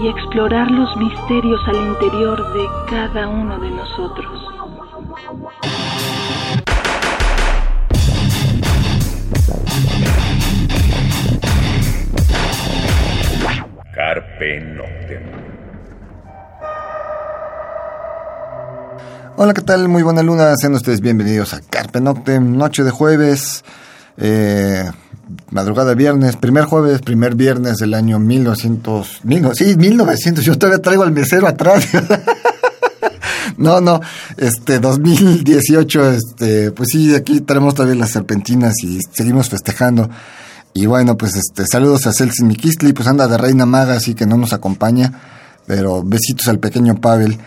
y explorar los misterios al interior de cada uno de nosotros. Carpe Noctem. Hola, ¿qué tal? Muy buena luna. Sean ustedes bienvenidos a Carpe Noctem, noche de jueves. Eh, madrugada viernes, primer jueves, primer viernes del año 1900, sí, 1900, yo todavía traigo al mesero atrás. no, no, este 2018, este, pues sí, aquí tenemos todavía las serpentinas y seguimos festejando. Y bueno, pues este, saludos a Celsin Mikistli, pues anda de reina maga, así que no nos acompaña, pero besitos al pequeño Pavel.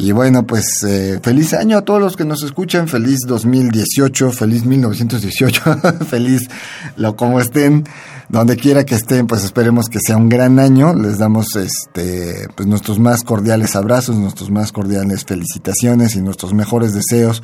Y bueno, pues eh, feliz año a todos los que nos escuchan, feliz 2018, feliz 1918, feliz lo como estén, donde quiera que estén, pues esperemos que sea un gran año. Les damos este pues nuestros más cordiales abrazos, nuestros más cordiales felicitaciones y nuestros mejores deseos.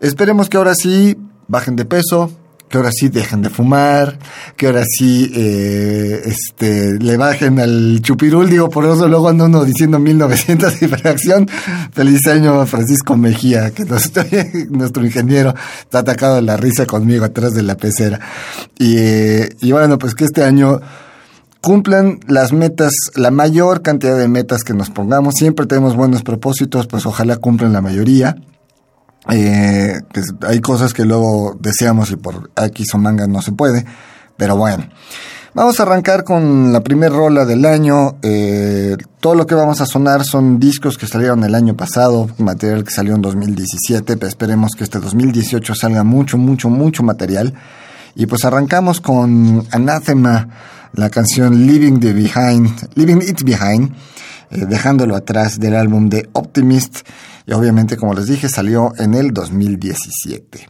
Esperemos que ahora sí bajen de peso, que ahora sí dejen de fumar, que ahora sí eh, este, le bajen al chupirul, digo, por eso luego ando uno diciendo 1900 y fracción. Feliz año Francisco Mejía, que nuestro ingeniero está atacado de la risa conmigo atrás de la pecera. Y, y bueno, pues que este año cumplan las metas, la mayor cantidad de metas que nos pongamos. Siempre tenemos buenos propósitos, pues ojalá cumplan la mayoría. Eh, pues hay cosas que luego deseamos y por aquí o manga no se puede, pero bueno. Vamos a arrancar con la primera rola del año. Eh, todo lo que vamos a sonar son discos que salieron el año pasado, material que salió en 2017, pero esperemos que este 2018 salga mucho, mucho, mucho material. Y pues arrancamos con Anathema, la canción Living the Behind, Living It Behind, eh, dejándolo atrás del álbum de Optimist. Y obviamente, como les dije, salió en el 2017.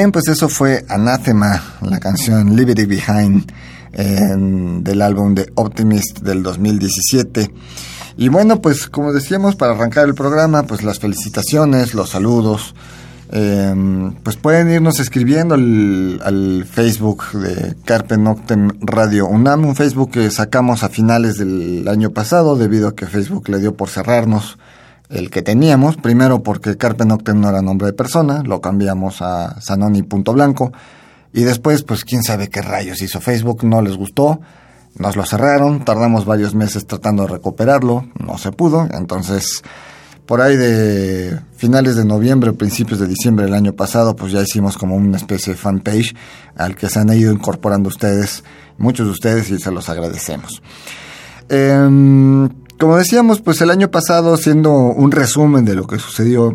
Bien, pues eso fue Anathema, la canción Liberty Behind del álbum de Optimist del 2017. Y bueno, pues como decíamos, para arrancar el programa, pues las felicitaciones, los saludos. Em, pues pueden irnos escribiendo al, Facebook de Carpe Noctem Radio UNAM, un Facebook que sacamos a finales del año pasado debido a que Facebook le dio por cerrarnos el que teníamos, primero porque Carpe Noctem no era nombre de persona, lo cambiamos a Sanoni Punto Blanco, y después pues quién sabe qué rayos hizo Facebook, no les gustó, nos lo cerraron, tardamos varios meses tratando de recuperarlo, no se pudo, entonces por ahí de finales de noviembre, principios de diciembre del año pasado, pues ya hicimos como una especie de fanpage al que se han ido incorporando ustedes, muchos de ustedes, y se los agradecemos. Em, como decíamos, pues el año pasado, siendo un resumen de lo que sucedió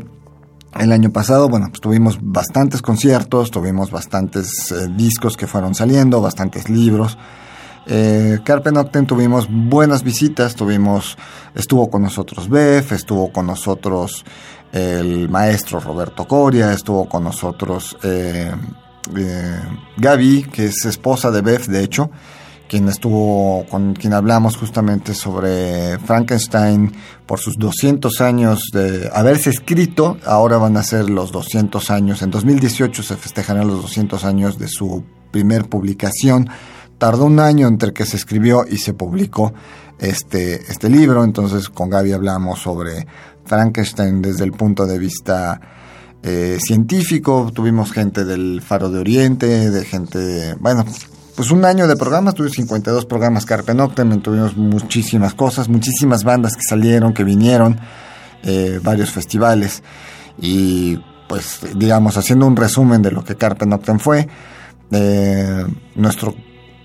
el año pasado, bueno, pues tuvimos bastantes conciertos, tuvimos bastantes eh, discos que fueron saliendo, bastantes libros. Eh, Carpe Noctem tuvimos buenas visitas, tuvimos, estuvo con nosotros Bef, estuvo con nosotros el maestro Roberto Coria, estuvo con nosotros eh, eh, Gaby, que es esposa de Bef, de hecho, quien estuvo con quien hablamos justamente sobre Frankenstein por sus 200 años de haberse escrito, ahora van a ser los 200 años, en 2018 se festejarán los 200 años de su primer publicación. Tardó un año entre que se escribió y se publicó este, este libro, entonces con Gaby hablamos sobre Frankenstein desde el punto de vista eh, científico, tuvimos gente del Faro de Oriente, de gente, bueno, pues un año de programas, tuvimos 52 programas Carpe Noctem, tuvimos muchísimas cosas, muchísimas bandas que salieron, que vinieron, eh, varios festivales y pues digamos haciendo un resumen de lo que Carpe Noctem fue, eh, nuestro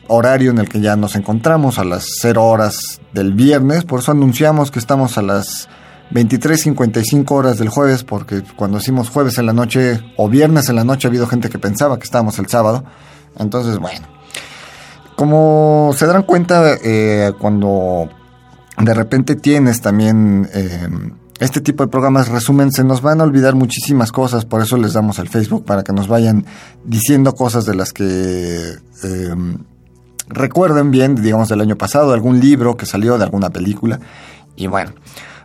horario en el que ya nos encontramos a las 0 horas del viernes, por eso anunciamos que estamos a las 23.55 horas del jueves, porque cuando decimos jueves en la noche o viernes en la noche ha habido gente que pensaba que estábamos el sábado, entonces bueno, como se darán cuenta eh, cuando de repente tienes también... Eh, este tipo de programas resumen, se nos van a olvidar muchísimas cosas, por eso les damos el Facebook para que nos vayan diciendo cosas de las que eh, recuerden bien, digamos, del año pasado, algún libro que salió, de alguna película. Y bueno,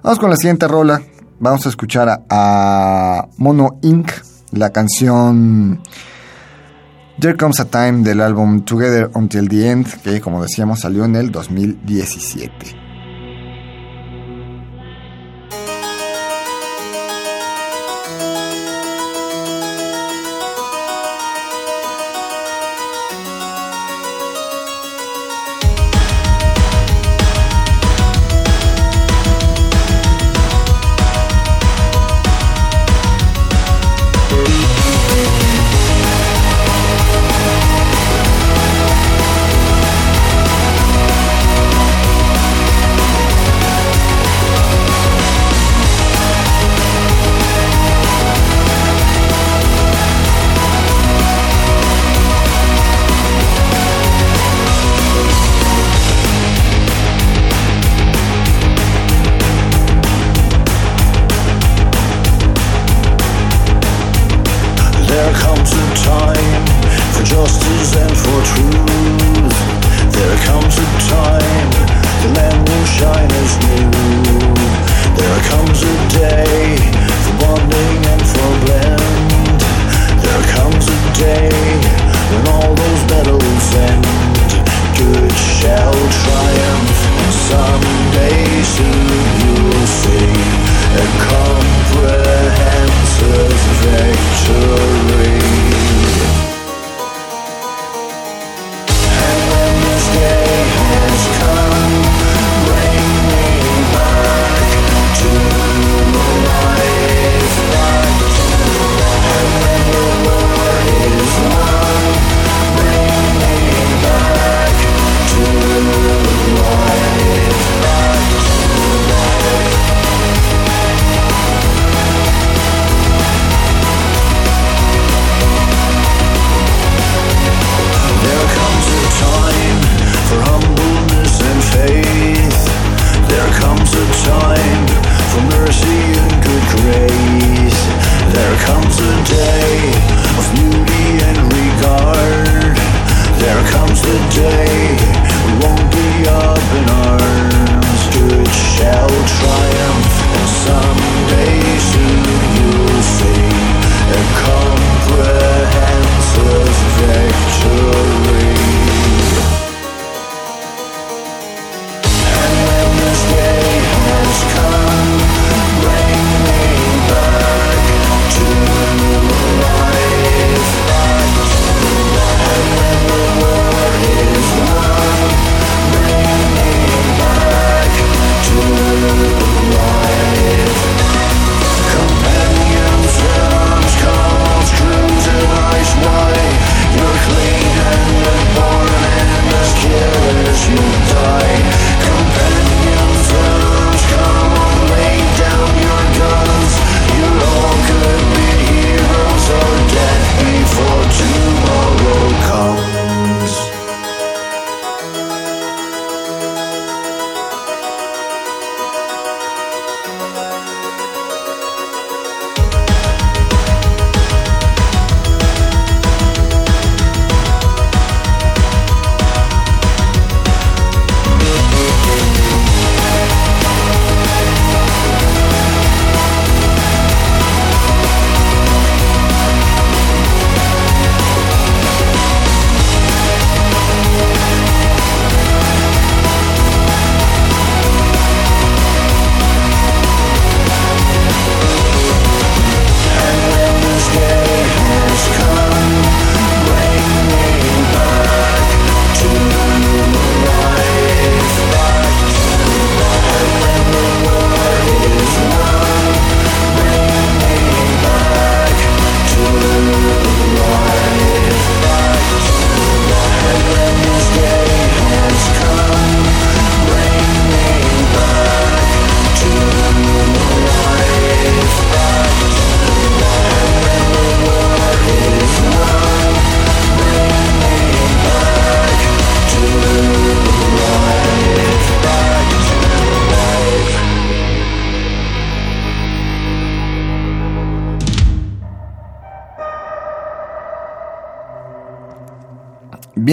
vamos con la siguiente rola. Vamos a escuchar a, Mono Inc., la canción There Comes a Time del álbum Together Until the End, que como decíamos salió en el 2017.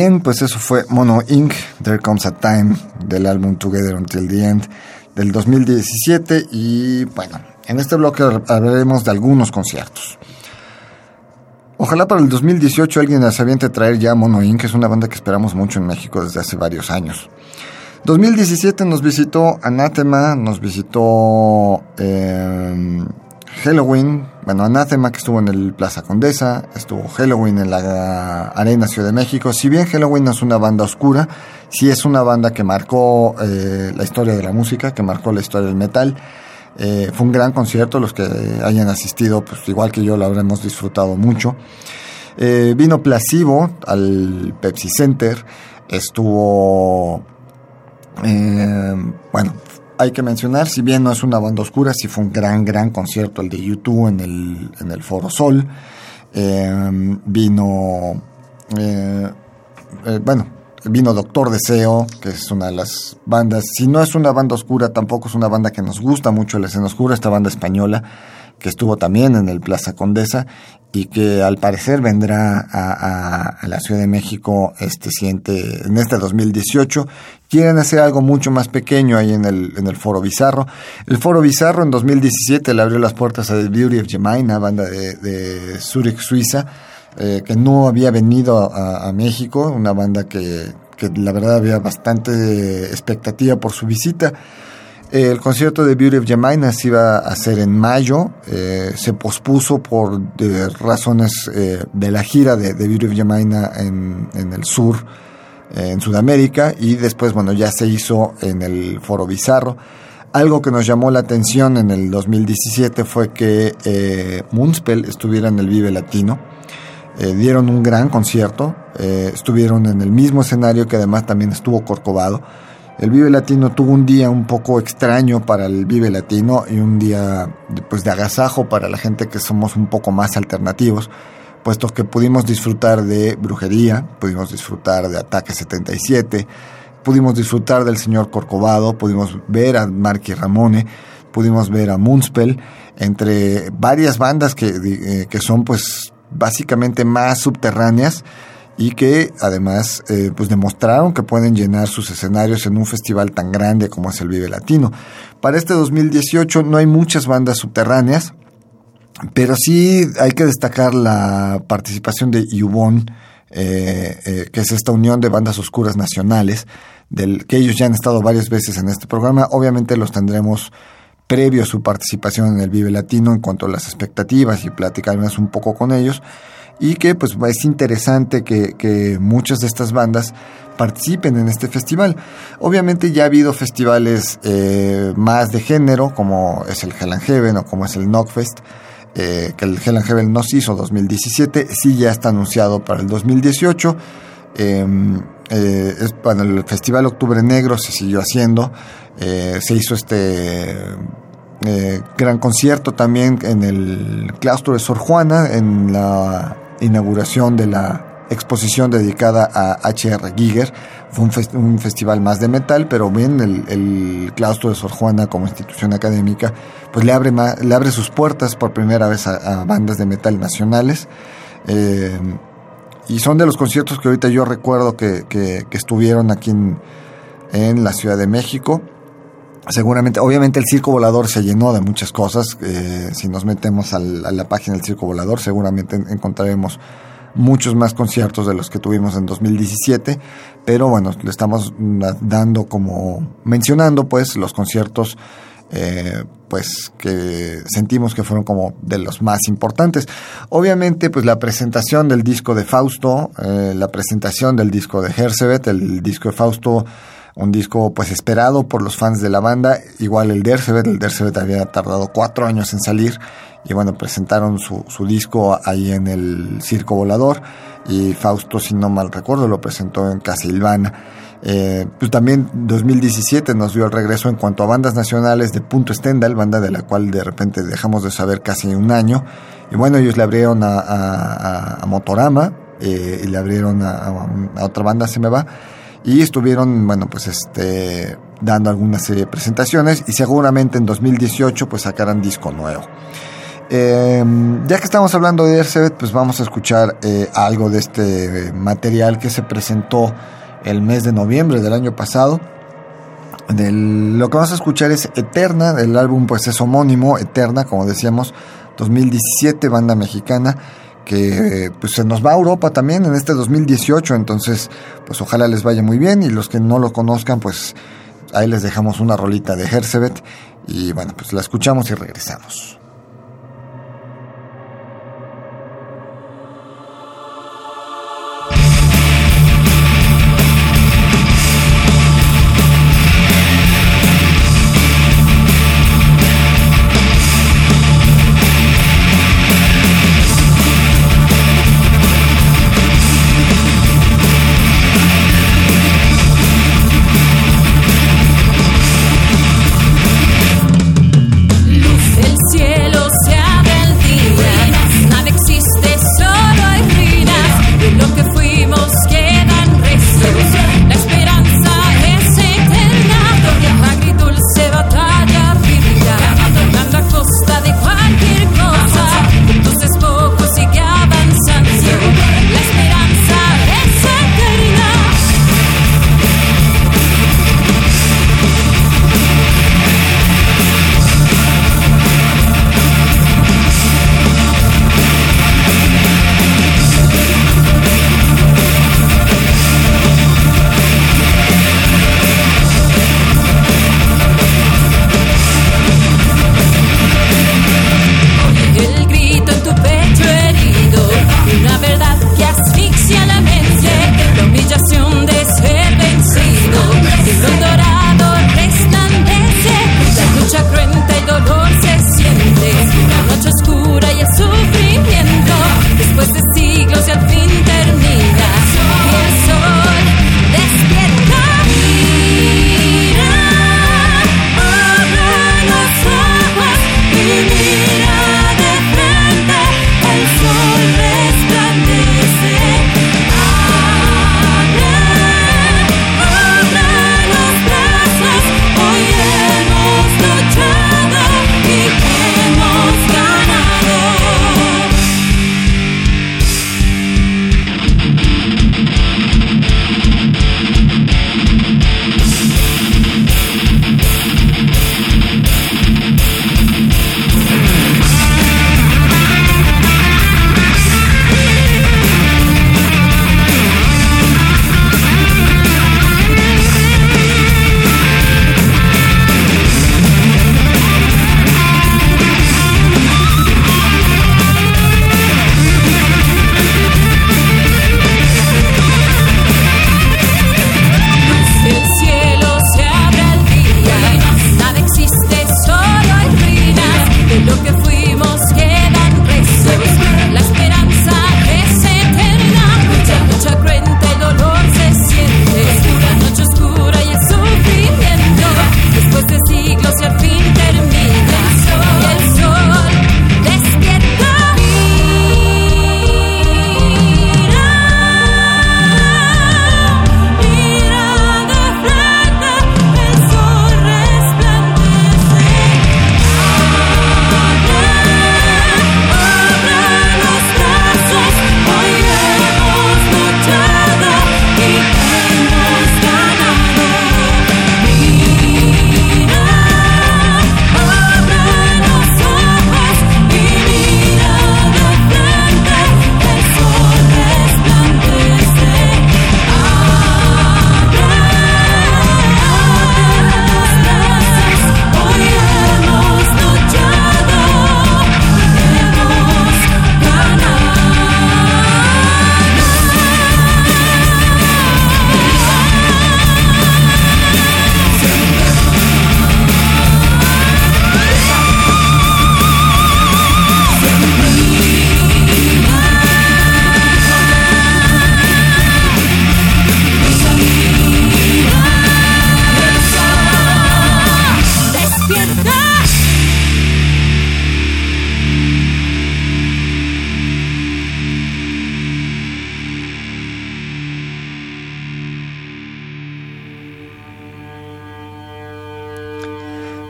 Bien, pues eso fue Mono Inc., There Comes a Time, del álbum Together Until the End, del 2017. Y bueno, en este bloque hablaremos de algunos conciertos. Ojalá para el 2018 alguien se aviente traer ya Mono Inc., es una banda que esperamos mucho en México desde hace varios años. 2017 nos visitó Anathema, nos visitó eh, Halloween, bueno, Anathema que estuvo en el Plaza Condesa, estuvo Halloween en la Arena Ciudad de México. Si bien Halloween no es una banda oscura, sí es una banda que marcó eh, la historia de la música, que marcó la historia del metal. Eh, fue un gran concierto, los que hayan asistido, pues igual que yo lo habremos disfrutado mucho. Eh, vino Placebo al Pepsi Center, estuvo, bueno, hay que mencionar, si bien no es una banda oscura, sí fue un gran, gran concierto el de YouTube en el, en el Foro Sol. Em, vino, eh, eh, bueno, vino Doctor Deseo, que es una de las bandas, si no es una banda oscura, tampoco es una banda que nos gusta mucho la escena oscura, esta banda española que estuvo también en el Plaza Condesa y que al parecer vendrá a, la Ciudad de México este siguiente, en este 2018. Quieren hacer algo mucho más pequeño ahí en el, en el Foro Bizarro. El Foro Bizarro en 2017 le abrió las puertas a The Beauty of Jemina, banda de, Zurich, Suiza, eh, que no había venido a, a México, una banda que, que la verdad había bastante expectativa por su visita. El concierto de Beauty of Jamaica se iba a hacer en mayo, eh, se pospuso por razones eh, de la gira de, Beauty of Jamaica en, el sur, eh, en Sudamérica, y después, bueno, ya se hizo en el Foro Bizarro. Algo que nos llamó la atención en el 2017 fue que Moonspell estuviera en el Vive Latino. dieron un gran concierto, estuvieron en el mismo escenario que además también estuvo Corcovado el Vive Latino tuvo un día un poco extraño para el Vive Latino y un día pues, de agasajo para la gente que somos un poco más alternativos, puesto que pudimos disfrutar de Brujería, pudimos disfrutar de Ataque 77, pudimos disfrutar del señor Corcovado, pudimos ver a Marky Ramone, pudimos ver a Moonspell, entre varias bandas que, eh, que son pues básicamente más subterráneas y que además eh, pues demostraron que pueden llenar sus escenarios en un festival tan grande como es el Vive Latino. Para este 2018 no hay muchas bandas subterráneas, pero sí hay que destacar la participación de Yubon, eh, eh, que es esta unión de bandas oscuras nacionales, del que ellos ya han estado varias veces en este programa. Obviamente los tendremos previo a su participación en el Vive Latino en cuanto a las expectativas y platicaremos un poco con ellos y que pues es interesante que, muchas de estas bandas participen en este festival. Obviamente ya ha habido festivales eh, más de género, como es el Hell Heaven o como es el Knockfest, eh, que el Hell and Heaven no se hizo 2017, sí ya está anunciado para el 2018. Em, eh, bueno, el Festival Octubre Negro se siguió haciendo, se hizo este gran concierto también en el claustro de Sor Juana, en la inauguración de la exposición dedicada a H.R. Giger. Fue un, festival más de metal, pero bien el, claustro de Sor Juana como institución académica, pues le abre, le abre sus puertas por primera vez a, bandas de metal nacionales. Eh, y son de los conciertos que ahorita yo recuerdo que, estuvieron aquí en, la Ciudad de México. Seguramente, obviamente el circo volador se llenó de muchas cosas. Eh, si nos metemos a la página del circo volador, seguramente encontraremos muchos más conciertos de los que tuvimos en 2017. Pero bueno, le estamos dando como, mencionando pues los conciertos eh, pues que sentimos que fueron como de los más importantes. Obviamente, pues la presentación del disco de Fausto, eh, la presentación del disco de Hersebet, el disco de Fausto un disco pues esperado por los fans de la banda, igual el Dersebet, el Dersebet había tardado cuatro años en salir y bueno, presentaron su, su disco ahí en el Circo Volador y Fausto, si no mal recuerdo, lo presentó en Casilvana. Eh, pues también 2017 nos dio el regreso en cuanto a bandas nacionales de Punto Stendhal, banda de la cual de repente dejamos de saber casi un año. Y bueno, ellos le abrieron a, Motorama eh, y le abrieron a, otra banda, se me va y estuvieron, bueno, pues este, dando alguna serie de presentaciones y seguramente en 2018 pues sacarán disco nuevo. Eh, ya que estamos hablando de Ercebet, pues vamos a escuchar eh, algo de este material que se presentó el mes de noviembre del año pasado. lo que vamos a escuchar es Eterna, el álbum pues es homónimo, Eterna, como decíamos, 2017, banda mexicana, que pues se nos va a Europa también en este 2018, entonces pues ojalá les vaya muy bien y los que no lo conozcan pues ahí les dejamos una rolita de Hercebet y bueno pues la escuchamos y regresamos.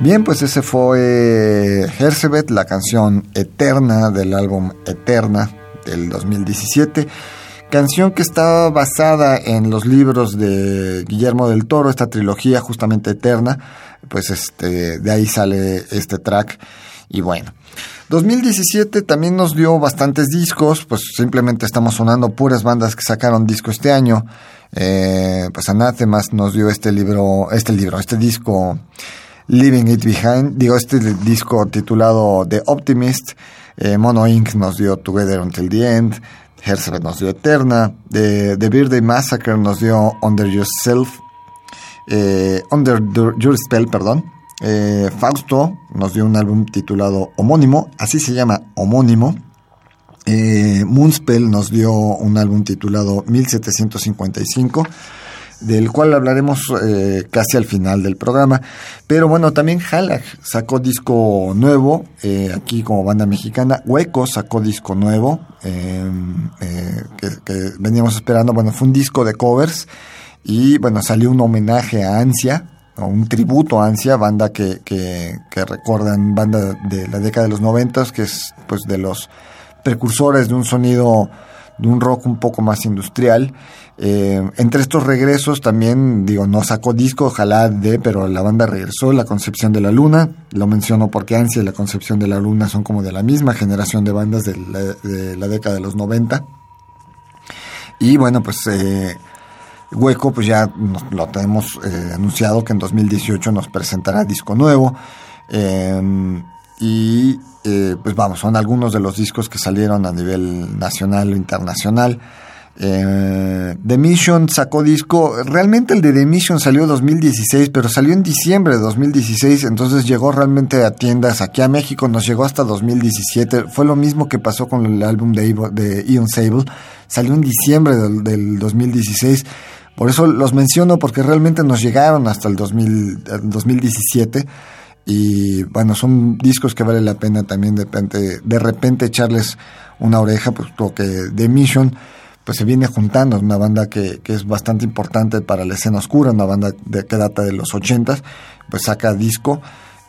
Bien, pues ese fue Hersebet, la canción Eterna del álbum Eterna del 2017. Canción que está basada en los libros de Guillermo del Toro, esta trilogía justamente Eterna. Pues este, de ahí sale este track. Y bueno, 2017 también nos dio bastantes discos, pues simplemente estamos sonando puras bandas que sacaron disco este año. Eh, pues Anathemas nos dio este libro, este libro, este disco Living It Behind, digo, este disco titulado The Optimist, eh, Mono Inc. nos dio Together Until the End, Herzberg nos dio Eterna, The, the Birthday Massacre nos dio Under Yourself, eh, Under Your Spell, perdón, eh, Fausto nos dio un álbum titulado homónimo, así se llama homónimo. Moonspell nos dio un álbum titulado 1755 del cual hablaremos eh, casi al final del programa. Pero bueno, también Halak sacó disco nuevo, eh, aquí como banda mexicana. Hueco sacó disco nuevo, em, eh, que, veníamos esperando. Bueno, fue un disco de covers y bueno, salió un homenaje a Ansia, o un tributo a Ansia, banda que, que, que recuerdan, banda de la década de los noventas, que es pues de los precursores de un sonido de un rock un poco más industrial. Eh, entre estos regresos también, digo, no sacó disco, ojalá de, pero la banda regresó, La Concepción de la Luna, lo menciono porque Ansia y La Concepción de la Luna son como de la misma generación de bandas de la, década de los 90. Y bueno, pues eh, Hueco, pues ya lo tenemos eh, anunciado que en 2018 nos presentará disco nuevo. y pues vamos, son algunos de los discos que salieron a nivel nacional o internacional. Eh, The Mission sacó disco, realmente el de The Mission salió en 2016, pero salió en diciembre de 2016, entonces llegó realmente a tiendas aquí a México, nos llegó hasta 2017, fue lo mismo que pasó con el álbum de, de Ian Sable, salió en diciembre del, 2016, por eso los menciono porque realmente nos llegaron hasta el 2017 y bueno, son discos que vale la pena también de repente, de repente echarles una oreja, pues porque The Mission pues se viene juntando, una banda que, que, es bastante importante para la escena oscura, una banda que data de los ochentas, pues saca disco.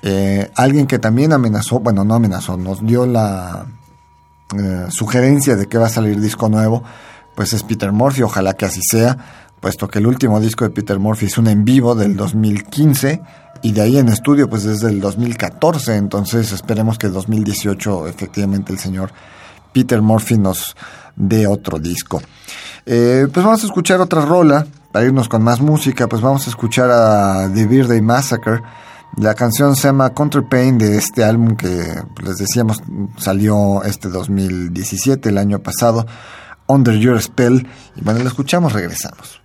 Eh, alguien que también amenazó, bueno, no amenazó, nos dio la eh, sugerencia de que va a salir disco nuevo, pues es Peter Murphy, ojalá que así sea, puesto que el último disco de Peter Murphy es un en vivo del 2015 y de ahí en estudio pues desde el 2014, entonces esperemos que el 2018 efectivamente el señor Peter Murphy nos de otro disco. Eh, pues vamos a escuchar otra rola, para irnos con más música, pues vamos a escuchar a The Birthday Massacre. La canción se llama Pain de este álbum que les decíamos salió este 2017, el año pasado, Under Your Spell. Y bueno, la escuchamos, regresamos.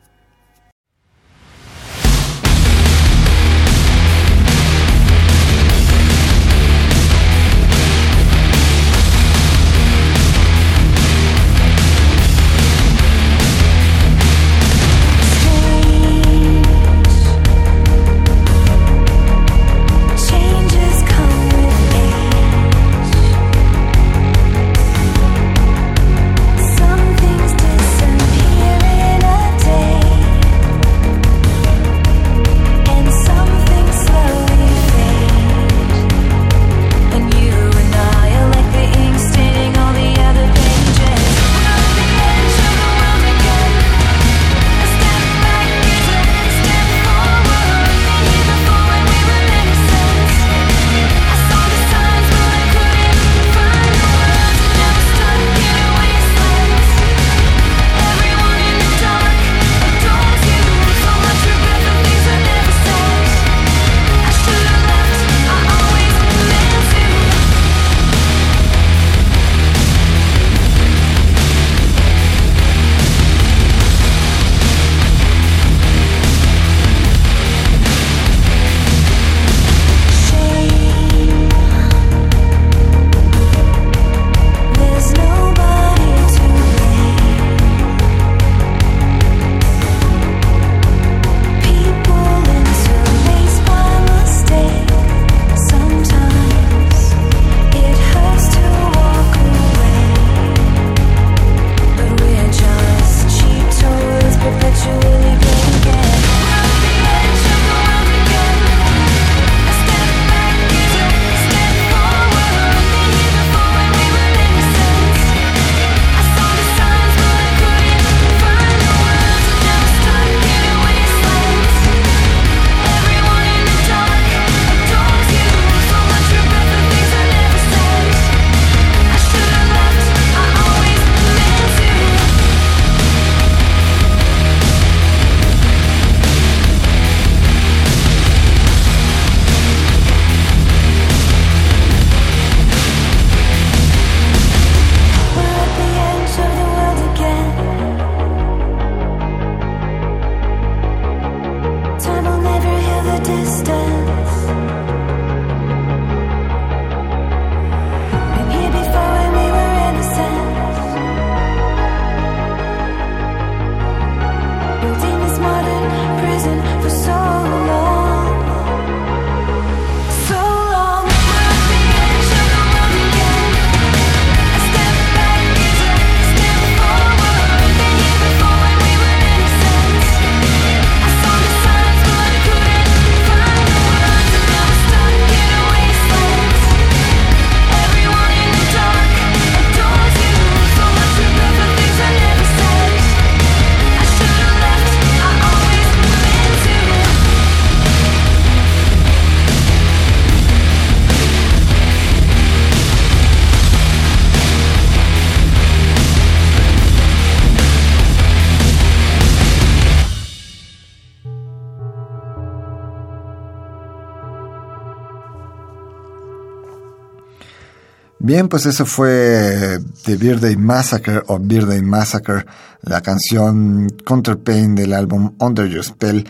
Bien, pues eso fue The Birthday Massacre o Birthday Massacre, la canción Counterpain del álbum Under Your Spell,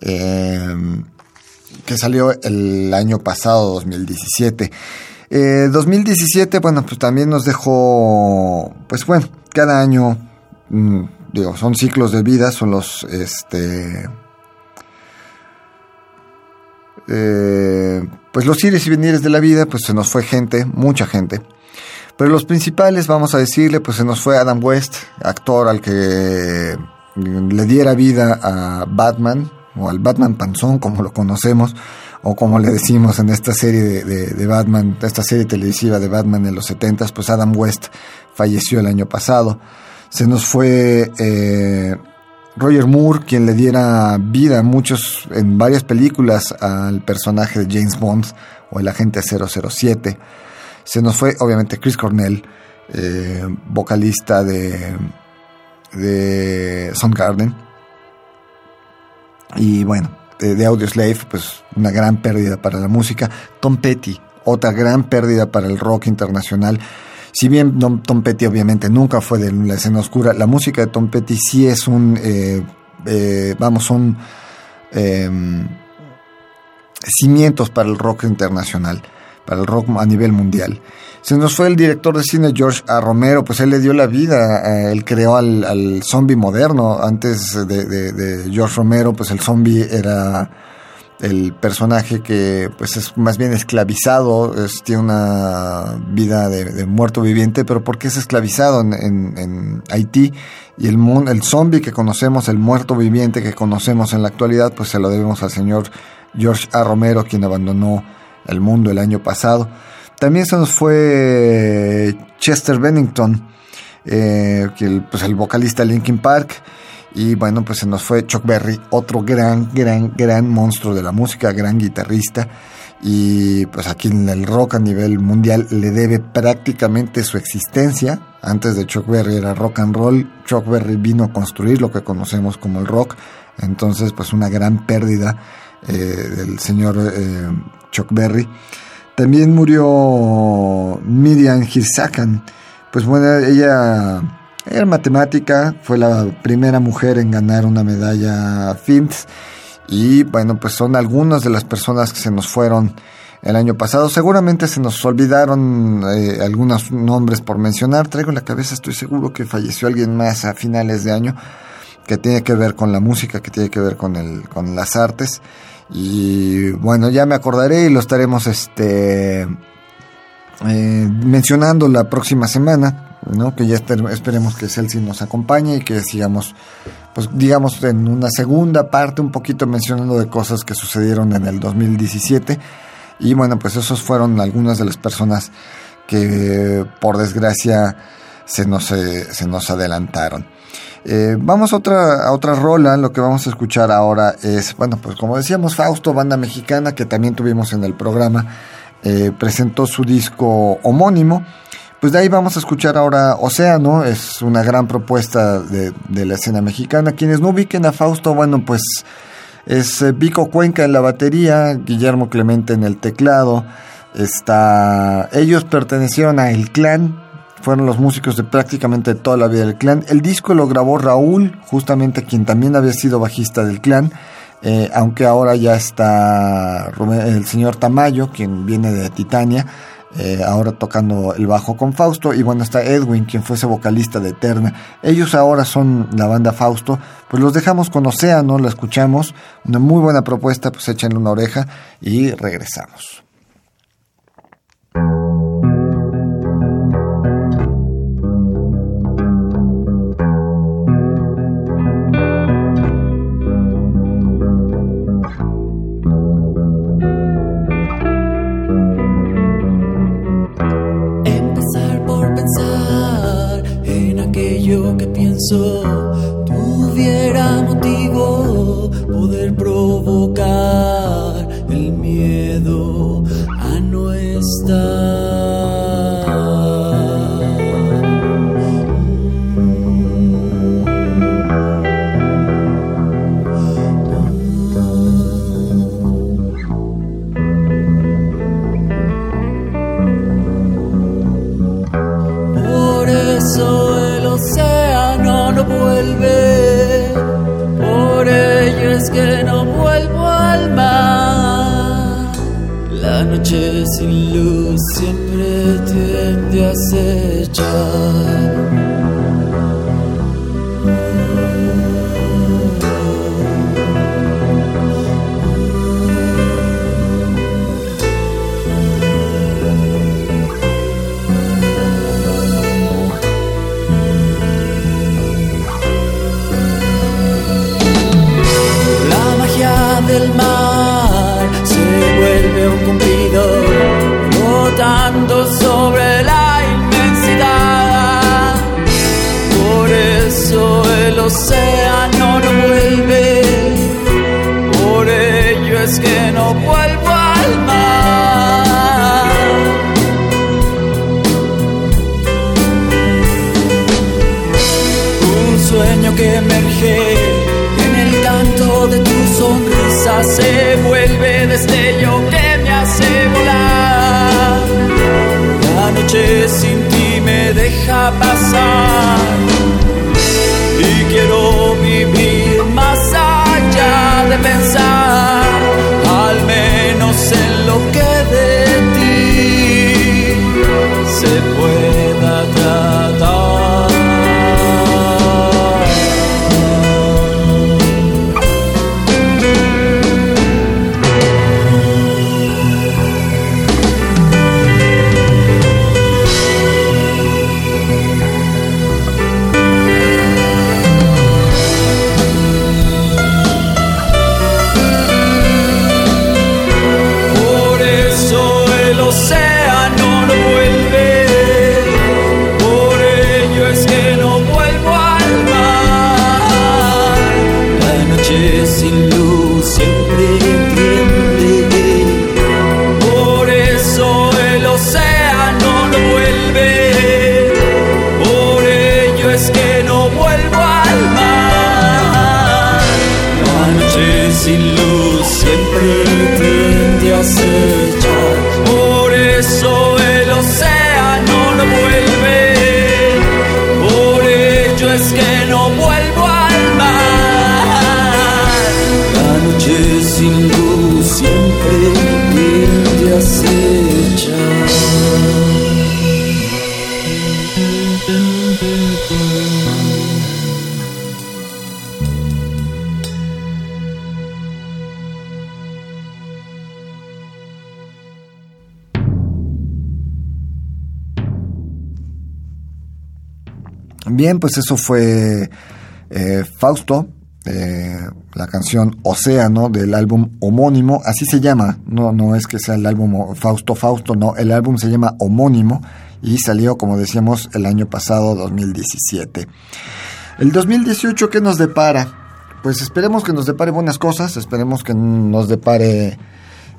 eh, que salió el año pasado, 2017. 2017, eh, bueno, pues también nos dejó, pues bueno, cada año, mm, digo, son ciclos de vida, son los, este, eh, pues los ires y venires de la vida, pues se nos fue gente, mucha gente. Pero los principales, vamos a decirle, pues se nos fue Adam West, actor al que le diera vida a Batman, o al Batman Panzón, como lo conocemos, o como le decimos en esta serie de, Batman, esta serie televisiva de Batman en los 70, pues Adam West falleció el año pasado. Se nos fue eh, Roger Moore, quien le diera vida muchos, en varias películas al personaje de James Bond o el agente 007. Se nos fue, obviamente, Chris Cornell, eh, vocalista de, de Soundgarden. Y bueno, de Audio Slave, pues una gran pérdida para la música. Tom Petty, otra gran pérdida para el rock internacional. Si bien Tom Petty obviamente nunca fue de la escena oscura, la música de Tom Petty sí es un, eh, eh, vamos, son em, cimientos para el rock internacional, para el rock a nivel mundial. Se nos fue el director de cine George A. Romero, pues él le dio la vida, eh, él creó al, zombie moderno. Antes de, de George Romero, pues el zombie era el personaje que pues es más bien esclavizado, tiene una vida de, muerto viviente, pero porque es esclavizado en, Haití y el, el zombie que conocemos, el muerto viviente que conocemos en la actualidad, pues se lo debemos al señor George A. Romero, quien abandonó el mundo el año pasado. También se nos fue Chester Bennington, eh, que pues el vocalista de Linkin Park, y bueno, pues se nos fue Chuck Berry, otro gran, gran, gran monstruo de la música, gran guitarrista. Y pues aquí en el rock a nivel mundial le debe prácticamente su existencia. Antes de Chuck Berry era rock and roll. Chuck Berry vino a construir lo que conocemos como el rock. Entonces, pues una gran pérdida eh, del señor eh, Chuck Berry. También murió Miriam Hirsakan. Pues bueno, ella era matemática, fue la primera mujer en ganar una medalla FIMS y bueno, pues son algunas de las personas que se nos fueron el año pasado. Seguramente se nos olvidaron eh, algunos nombres por mencionar. Traigo en la cabeza, estoy seguro que falleció alguien más a finales de año que tiene que ver con la música, que tiene que ver con el, con las artes. Y bueno, ya me acordaré y lo estaremos este eh, mencionando la próxima semana ¿no? Que ya esperemos que Celsi nos acompañe y que sigamos, pues digamos, en una segunda parte un poquito mencionando de cosas que sucedieron en el 2017. Y bueno, pues esos fueron algunas de las personas que por desgracia se nos, eh, se nos adelantaron. Eh, vamos a otra, a otra rola, lo que vamos a escuchar ahora es, bueno, pues como decíamos, Fausto, banda mexicana que también tuvimos en el programa, eh, presentó su disco homónimo, pues de ahí vamos a escuchar ahora Océano, es una gran propuesta de, la escena mexicana. Quienes no ubiquen a Fausto, bueno, pues es eh, Vico Cuenca en la batería, Guillermo Clemente en el teclado. Está, ellos pertenecieron a El Clan, fueron los músicos de prácticamente toda la vida del Clan. El disco lo grabó Raúl, justamente quien también había sido bajista del Clan. Eh, aunque ahora ya está el señor Tamayo, quien viene de Titania, eh, ahora tocando el bajo con Fausto, y bueno, está Edwin, quien fuese vocalista de Eterna. Ellos ahora son la banda Fausto, pues los dejamos con Océano, la escuchamos, una muy buena propuesta, pues échenle una oreja y regresamos. Es que no vuelvo Bien, pues eso fue eh, Fausto, eh, la canción Océano del álbum homónimo, así se llama, no, no es que sea el álbum Fausto Fausto, no, el álbum se llama homónimo y salió, como decíamos, el año pasado, 2017. El 2018, ¿qué nos depara? Pues esperemos que nos depare buenas cosas, esperemos que nos depare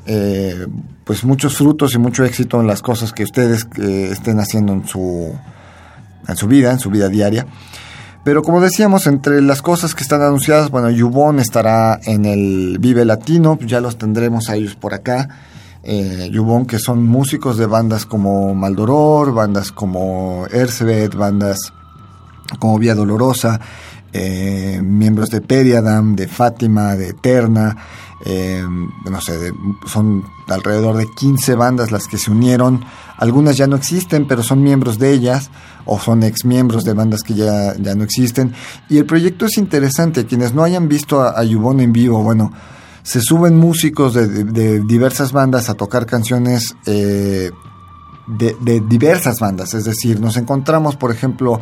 eh, pues muchos frutos y mucho éxito en las cosas que ustedes estén haciendo en su en su vida, en su vida diaria. Pero como decíamos, entre las cosas que están anunciadas, bueno, Yubon estará en el Vive Latino, ya los tendremos a ellos por acá. Eh, Yubon, que son músicos de bandas como Maldoror, bandas como Ercebet, bandas como Vía Dolorosa, eh, miembros de Periadam, de Fátima, de Eterna, eh, no sé, son alrededor de 15 bandas las que se unieron. Algunas ya no existen, pero son miembros de ellas o son ex miembros de bandas que ya, ya no existen. Y el proyecto es interesante. Quienes no hayan visto a, Yubon en vivo, bueno, se suben músicos de, diversas bandas a tocar canciones eh, de, de, diversas bandas. Es decir, nos encontramos, por ejemplo,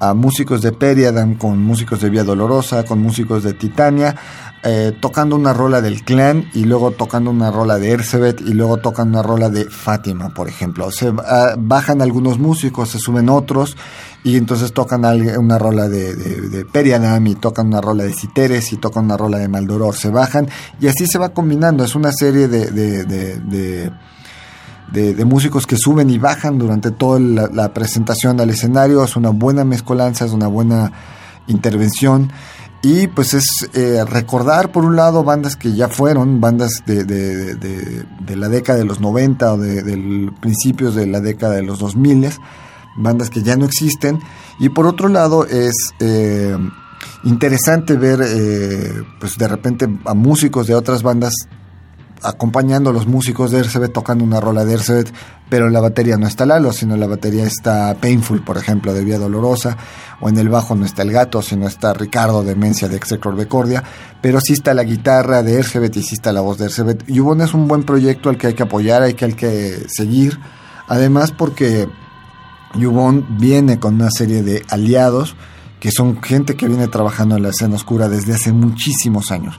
a músicos de Periadam, con músicos de Vía Dolorosa, con músicos de Titania, eh, tocando una rola del clan y luego tocando una rola de Ercebet y luego tocan una rola de Fátima, por ejemplo. Se ah, bajan algunos músicos, se suben otros y entonces tocan una rola de, de, Perianam y tocan una rola de Citeres y tocan una rola de Maldoror. Se bajan y así se va combinando. Es una serie de, de músicos que suben y bajan durante toda la, la presentación al escenario. Es una buena mezcolanza, es una buena intervención. Y pues es eh, recordar, por un lado, bandas que ya fueron, bandas de, de, la década de los 90 o de, principios de la década de los 2000, bandas que ya no existen. Y por otro lado es eh, interesante ver, eh, pues de repente a músicos de otras bandas acompañando a los músicos de Ercebet tocando una rola de Ercebet, pero la batería no está Lalo, sino la batería está Painful, por ejemplo, de Vía Dolorosa, o en el bajo no está el gato, sino está Ricardo de Mencia de Execor Cordia, pero sí está la guitarra de Ercebet y sí está la voz de Ercebet. Yubon es un buen proyecto al que hay que apoyar, hay que, hay que seguir, además porque Yubon viene con una serie de aliados que son gente que viene trabajando en la escena oscura desde hace muchísimos años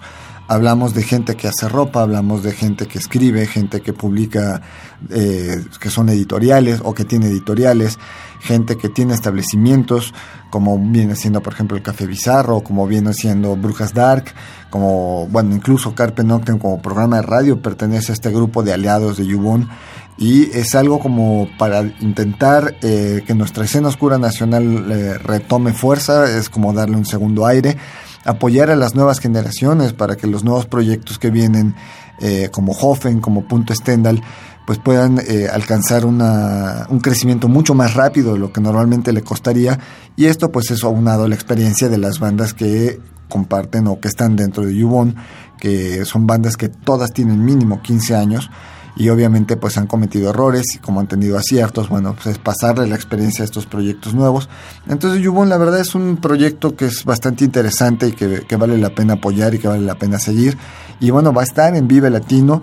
hablamos de gente que hace ropa, hablamos de gente que escribe, gente que publica, eh, que son editoriales o que tiene editoriales, gente que tiene establecimientos, como viene siendo, por ejemplo, el Café Bizarro, como viene siendo Brujas Dark, como, bueno, incluso Carpe Noctem como programa de radio pertenece a este grupo de aliados de Yubon y es algo como para intentar eh, que nuestra escena oscura nacional eh, retome fuerza, es como darle un segundo aire apoyar a las nuevas generaciones para que los nuevos proyectos que vienen, eh, como Hoffen, como Punto Stendhal, pues puedan eh, alcanzar una, un crecimiento mucho más rápido de lo que normalmente le costaría. Y esto pues es aunado a la experiencia de las bandas que comparten o que están dentro de Yubon, que son bandas que todas tienen mínimo 15 años y obviamente pues han cometido errores y como han tenido aciertos, bueno, pues es pasarle la experiencia a estos proyectos nuevos. Entonces Yubon la verdad es un proyecto que es bastante interesante y que, vale la pena apoyar y que vale la pena seguir. Y bueno, va a estar en Vive Latino.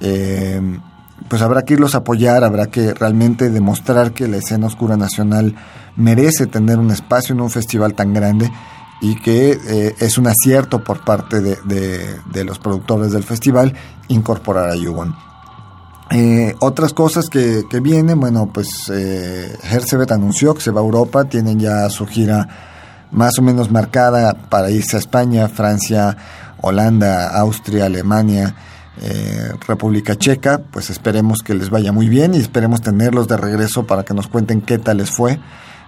Eh, pues habrá que irlos a apoyar, habrá que realmente demostrar que la escena oscura nacional merece tener un espacio en un festival tan grande y que eh, es un acierto por parte de, de, los productores del festival incorporar a Yubon. Eh, otras cosas que, que, vienen, bueno, pues eh, anunció que se va a Europa, tienen ya su gira más o menos marcada para irse a España, Francia, Holanda, Austria, Alemania, eh, República Checa, pues esperemos que les vaya muy bien y esperemos tenerlos de regreso para que nos cuenten qué tal les fue.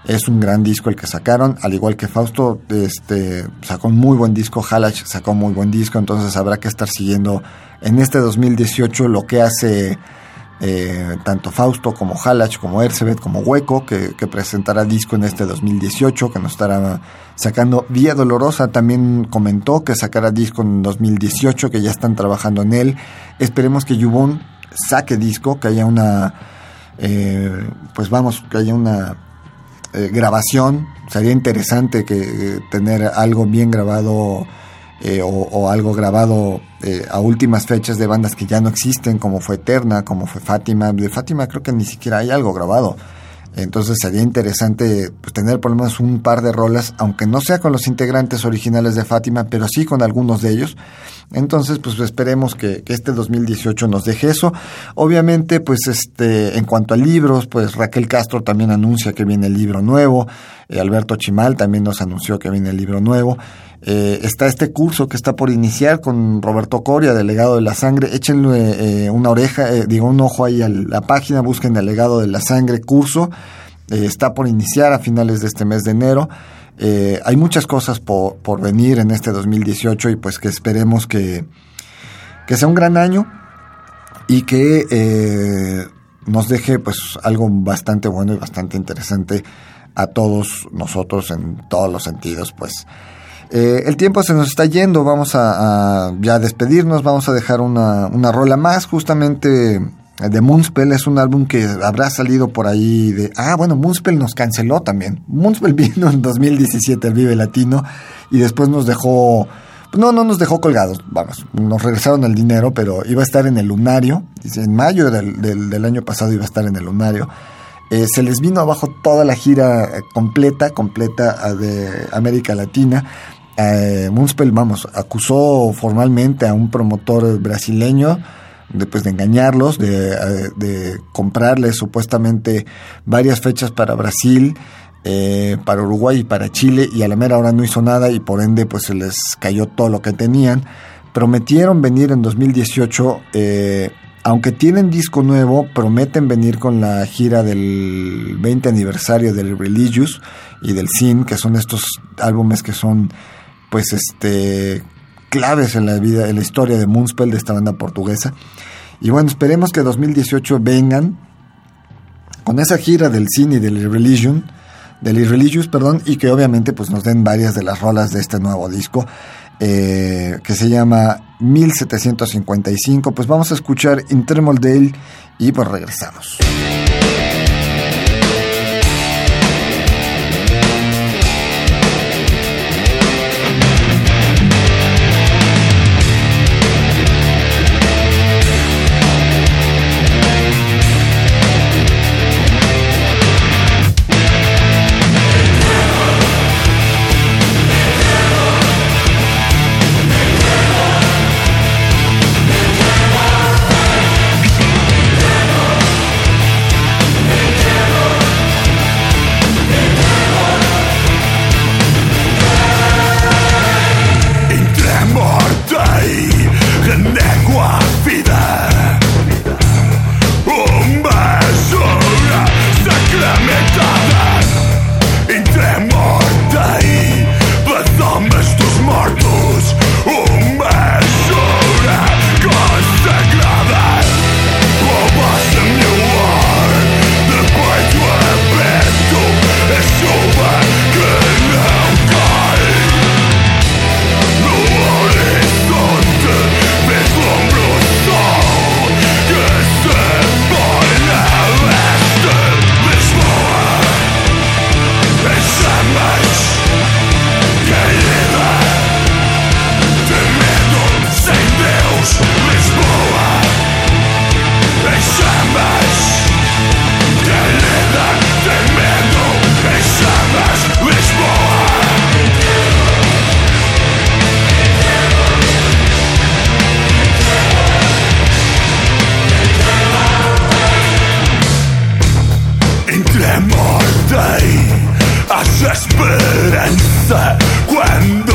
Es un gran disco el que sacaron, al igual que Fausto este, sacó un muy buen disco, Halach sacó un muy buen disco, entonces habrá que estar siguiendo en este 2018 lo que hace eh, tanto Fausto como Halach, como Ercebet, como Hueco, que, presentará disco en este 2018, que nos estará sacando. Vía Dolorosa también comentó que sacará disco en 2018, que ya están trabajando en él. Esperemos que Yubon saque disco, que haya una, eh, pues vamos, que haya una eh, grabación. Sería interesante que tener algo bien grabado eh, o, algo grabado eh, a últimas fechas de bandas que ya no existen, como fue Eterna, como fue Fátima. De Fátima creo que ni siquiera hay algo grabado. Entonces sería interesante pues, tener por lo menos un par de rolas, aunque no sea con los integrantes originales de Fátima, pero sí con algunos de ellos. Entonces, pues esperemos que, este 2018 nos deje eso. Obviamente, pues este, en cuanto a libros, pues Raquel Castro también anuncia que viene el libro nuevo. Eh, Alberto Chimal también nos anunció que viene el libro nuevo. Eh, está este curso que está por iniciar con Roberto Coria, delegado de la sangre. Échenle eh, una oreja, eh, digo, un ojo ahí a la página, busquen delegado de la sangre curso. está por iniciar a finales de este mes de enero. hay muchas cosas por, por, venir en este 2018 y pues que esperemos que, que sea un gran año y que nos deje pues algo bastante bueno y bastante interesante a todos nosotros en todos los sentidos pues eh, el tiempo se nos está yendo, vamos a, ya despedirnos, vamos a dejar una, una rola más, justamente de Moonspell, es un álbum que habrá salido por ahí de... Ah, bueno, Moonspell nos canceló también. Moonspell vino en 2017 al Vive Latino y después nos dejó... No, no nos dejó colgados, vamos, nos regresaron el dinero, pero iba a estar en el lunario, en mayo del, del, año pasado iba a estar en el lunario. Eh, se les vino abajo toda la gira completa, completa de América Latina eh, vamos, acusó formalmente a un promotor brasileño de, pues, de engañarlos, de, eh, comprarles supuestamente varias fechas para Brasil, eh, para Uruguay y para Chile, y a la mera hora no hizo nada y por ende pues se les cayó todo lo que tenían. Prometieron venir en 2018, eh, aunque tienen disco nuevo, prometen venir con la gira del 20 aniversario del Religious y del Sin, que son estos álbumes que son pues este claves en la vida, en la historia de Moonspell, de esta banda portuguesa. Y bueno, esperemos que 2018 vengan con esa gira del cine y del Religion, del Irreligious, perdón, y que obviamente pues nos den varias de las rolas de este nuevo disco. Eh, que se llama 1755. Pues vamos a escuchar Intermol Dale y pues regresamos. esperanza cuando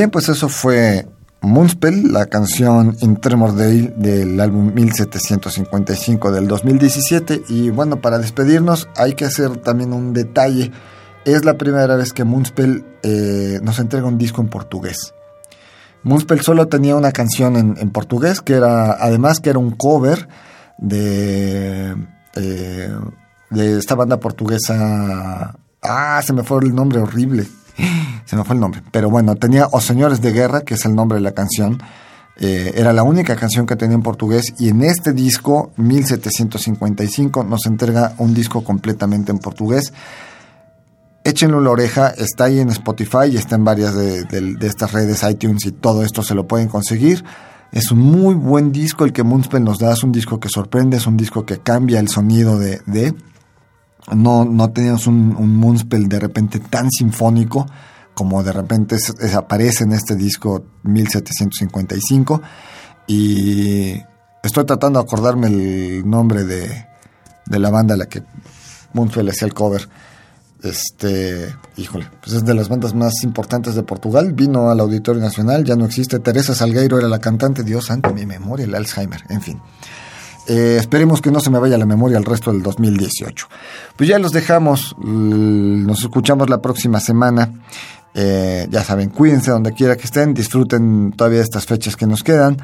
Bien, pues eso fue Moonspell, la canción In Tremor Day del álbum 1755 del 2017. Y bueno, para despedirnos hay que hacer también un detalle. Es la primera vez que Moonspell eh, nos entrega un disco en portugués. Moonspell solo tenía una canción en, portugués, que era, además que era un cover de, eh, de esta banda portuguesa. Ah, se me fue el nombre horrible. Se me fue el nombre. Pero bueno, tenía O Señores de Guerra, que es el nombre de la canción. Eh, era la única canción que tenía en portugués y en este disco, 1755, nos entrega un disco completamente en portugués. Échenlo la oreja, está ahí en Spotify y está en varias de, estas redes, iTunes y todo esto se lo pueden conseguir. Es un muy buen disco el que Moonspell nos da, es un disco que sorprende, es un disco que cambia el sonido de... no, no teníamos un, un Moonspell de repente tan sinfónico, como de repente aparece en este disco 1755 y estoy tratando de acordarme el nombre de, la banda a la que le hacía el cover. Este, híjole, pues es de las bandas más importantes de Portugal. Vino al Auditorio Nacional, ya no existe. Teresa Salgueiro era la cantante. Dios santo, mi memoria, el Alzheimer, en fin. Eh, esperemos que no se me vaya la memoria el resto del 2018. Pues ya los dejamos. Nos escuchamos la próxima semana. Eh, ya saben, cuídense donde quiera que estén, disfruten todavía estas fechas que nos quedan.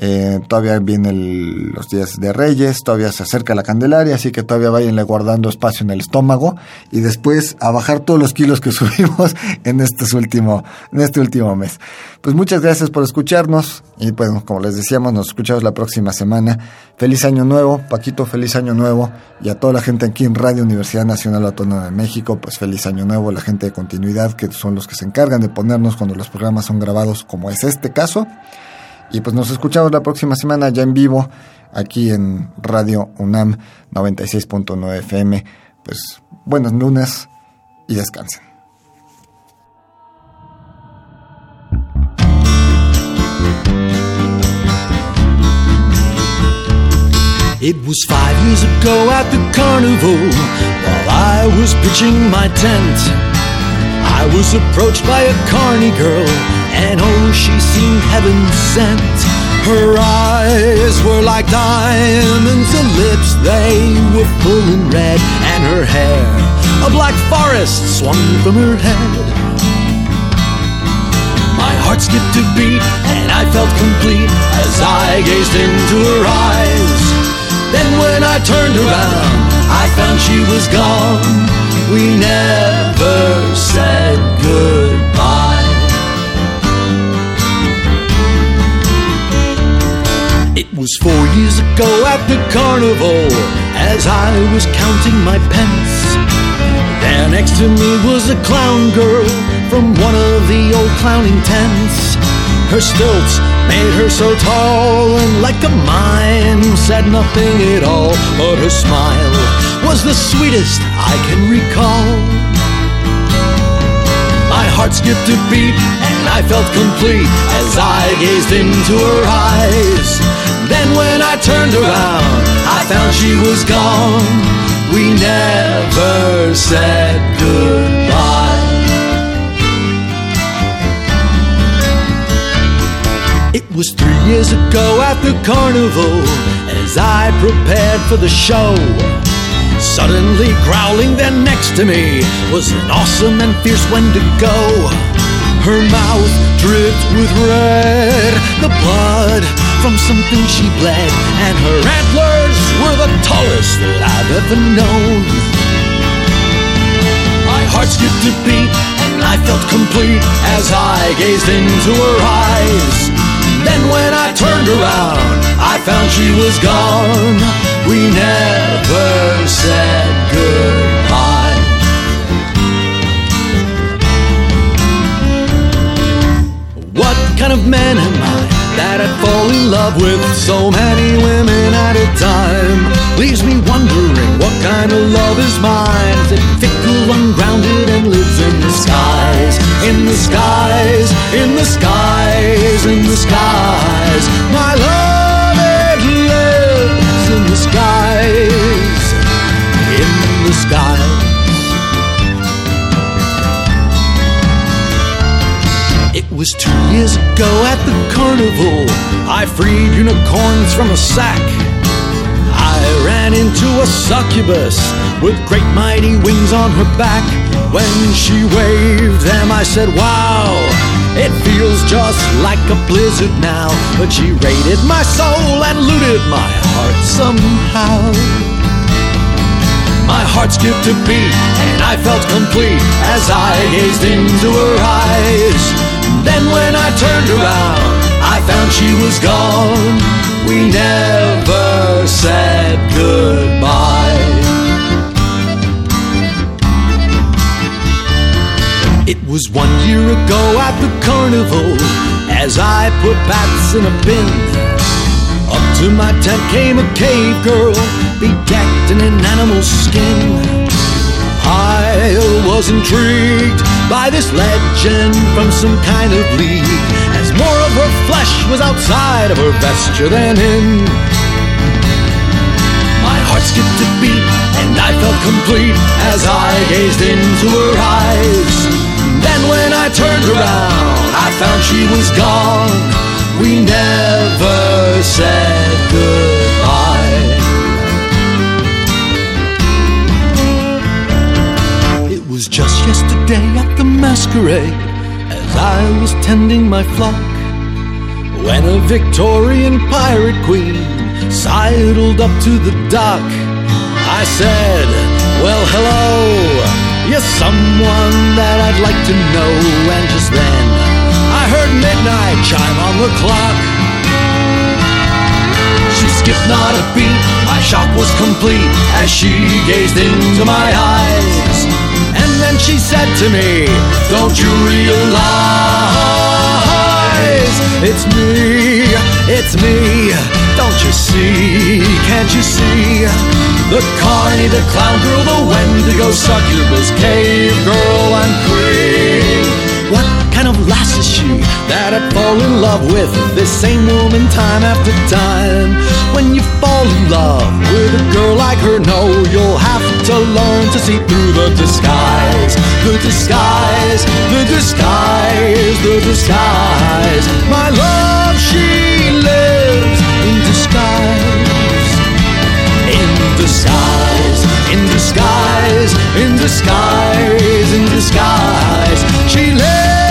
Eh, todavía vienen los días de Reyes, todavía se acerca la Candelaria, así que todavía váyanle guardando espacio en el estómago y después a bajar todos los kilos que subimos en este último, en este último mes. Pues muchas gracias por escucharnos y pues como les decíamos, nos escuchamos la próxima semana. Feliz año nuevo, Paquito, feliz año nuevo y a toda la gente aquí en Radio Universidad Nacional Autónoma de México, pues feliz año nuevo, la gente de continuidad que son los que se encargan de ponernos cuando los programas son grabados, como es este caso. Y pues nos escuchamos la próxima semana ya en vivo aquí en Radio UNAM 96.9 FM. Pues buenos lunes y descansen. I was approached by a carny girl and oh, she seemed heaven sent. Her eyes were like diamonds, her lips, they were full and red, and her hair, a black forest swung from her head. My heart skipped a beat, and I felt complete as I gazed into her eyes. Then when I turned around, I found she was gone. We never said goodbye. It was four years ago at the carnival as I was counting my pence. There next to me was a clown girl from one of the old clowning tents. Her stilts made her so tall and like a mime said nothing at all, but her smile was the sweetest I can recall. My heart skipped a beat and I felt complete as I gazed into her eyes. Then when I turned around, I found she was gone. We never said goodbye. It was three years ago at the carnival as I prepared for the show. Suddenly growling there next to me was an awesome and fierce Wendigo. Her mouth dripped with red, the blood from something she bled, and her antlers were the tallest that I've ever known. My heart skipped a beat, and I felt complete as I gazed into her eyes. Then when I turned around, I found she was gone. We never said goodbye. What kind of man am I? that I'd fall in love with so many women at a time leaves me wondering what kind of love is mine. Is it fickle, ungrounded, and lives in the skies? In the skies, in the skies, in the skies. My love, it lives in the skies, in the skies. It was two years ago at the carnival. I freed unicorns from a sack. I ran into a succubus with great mighty wings on her back. When she waved them, I said, Wow, it feels just like a blizzard now. But she raided my soul and looted my heart somehow. My heart skipped a beat and I felt complete as I gazed into her eyes. Then when I turned around, I found she was gone. We never said goodbye. It was one year ago at the carnival as I put bats in a bin. Up to my tent came a cave girl, bedecked in an animal skin. I was intrigued by this legend from some kind of league, as more of her flesh was outside of her vesture than in. My heart skipped a beat, and I felt complete as I gazed into her eyes. Then when I turned around, I found she was gone. We never said goodbye. It was just yesterday at the masquerade, as I was tending my flock, when a Victorian pirate queen sidled up to the dock. I said, Well, hello. You're someone that I'd like to know. And just then, I heard midnight chime on the clock. She skipped not a beat, my shock was complete as she gazed into my eyes. And then she said to me, Don't you realize it's me, it's me? Don't you see, can't you see? The carny, the clown girl, the wendigo, succubus, cave girl, and queen. What kind of lass is she that I fall in love with this same woman time after time? When you fall in love with a girl like her, no, you'll have to learn to see through the disguise, the disguise, the disguise, the disguise. My love, she lives in disguise in disguise, in disguise, in disguise, in disguise. She lives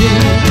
you.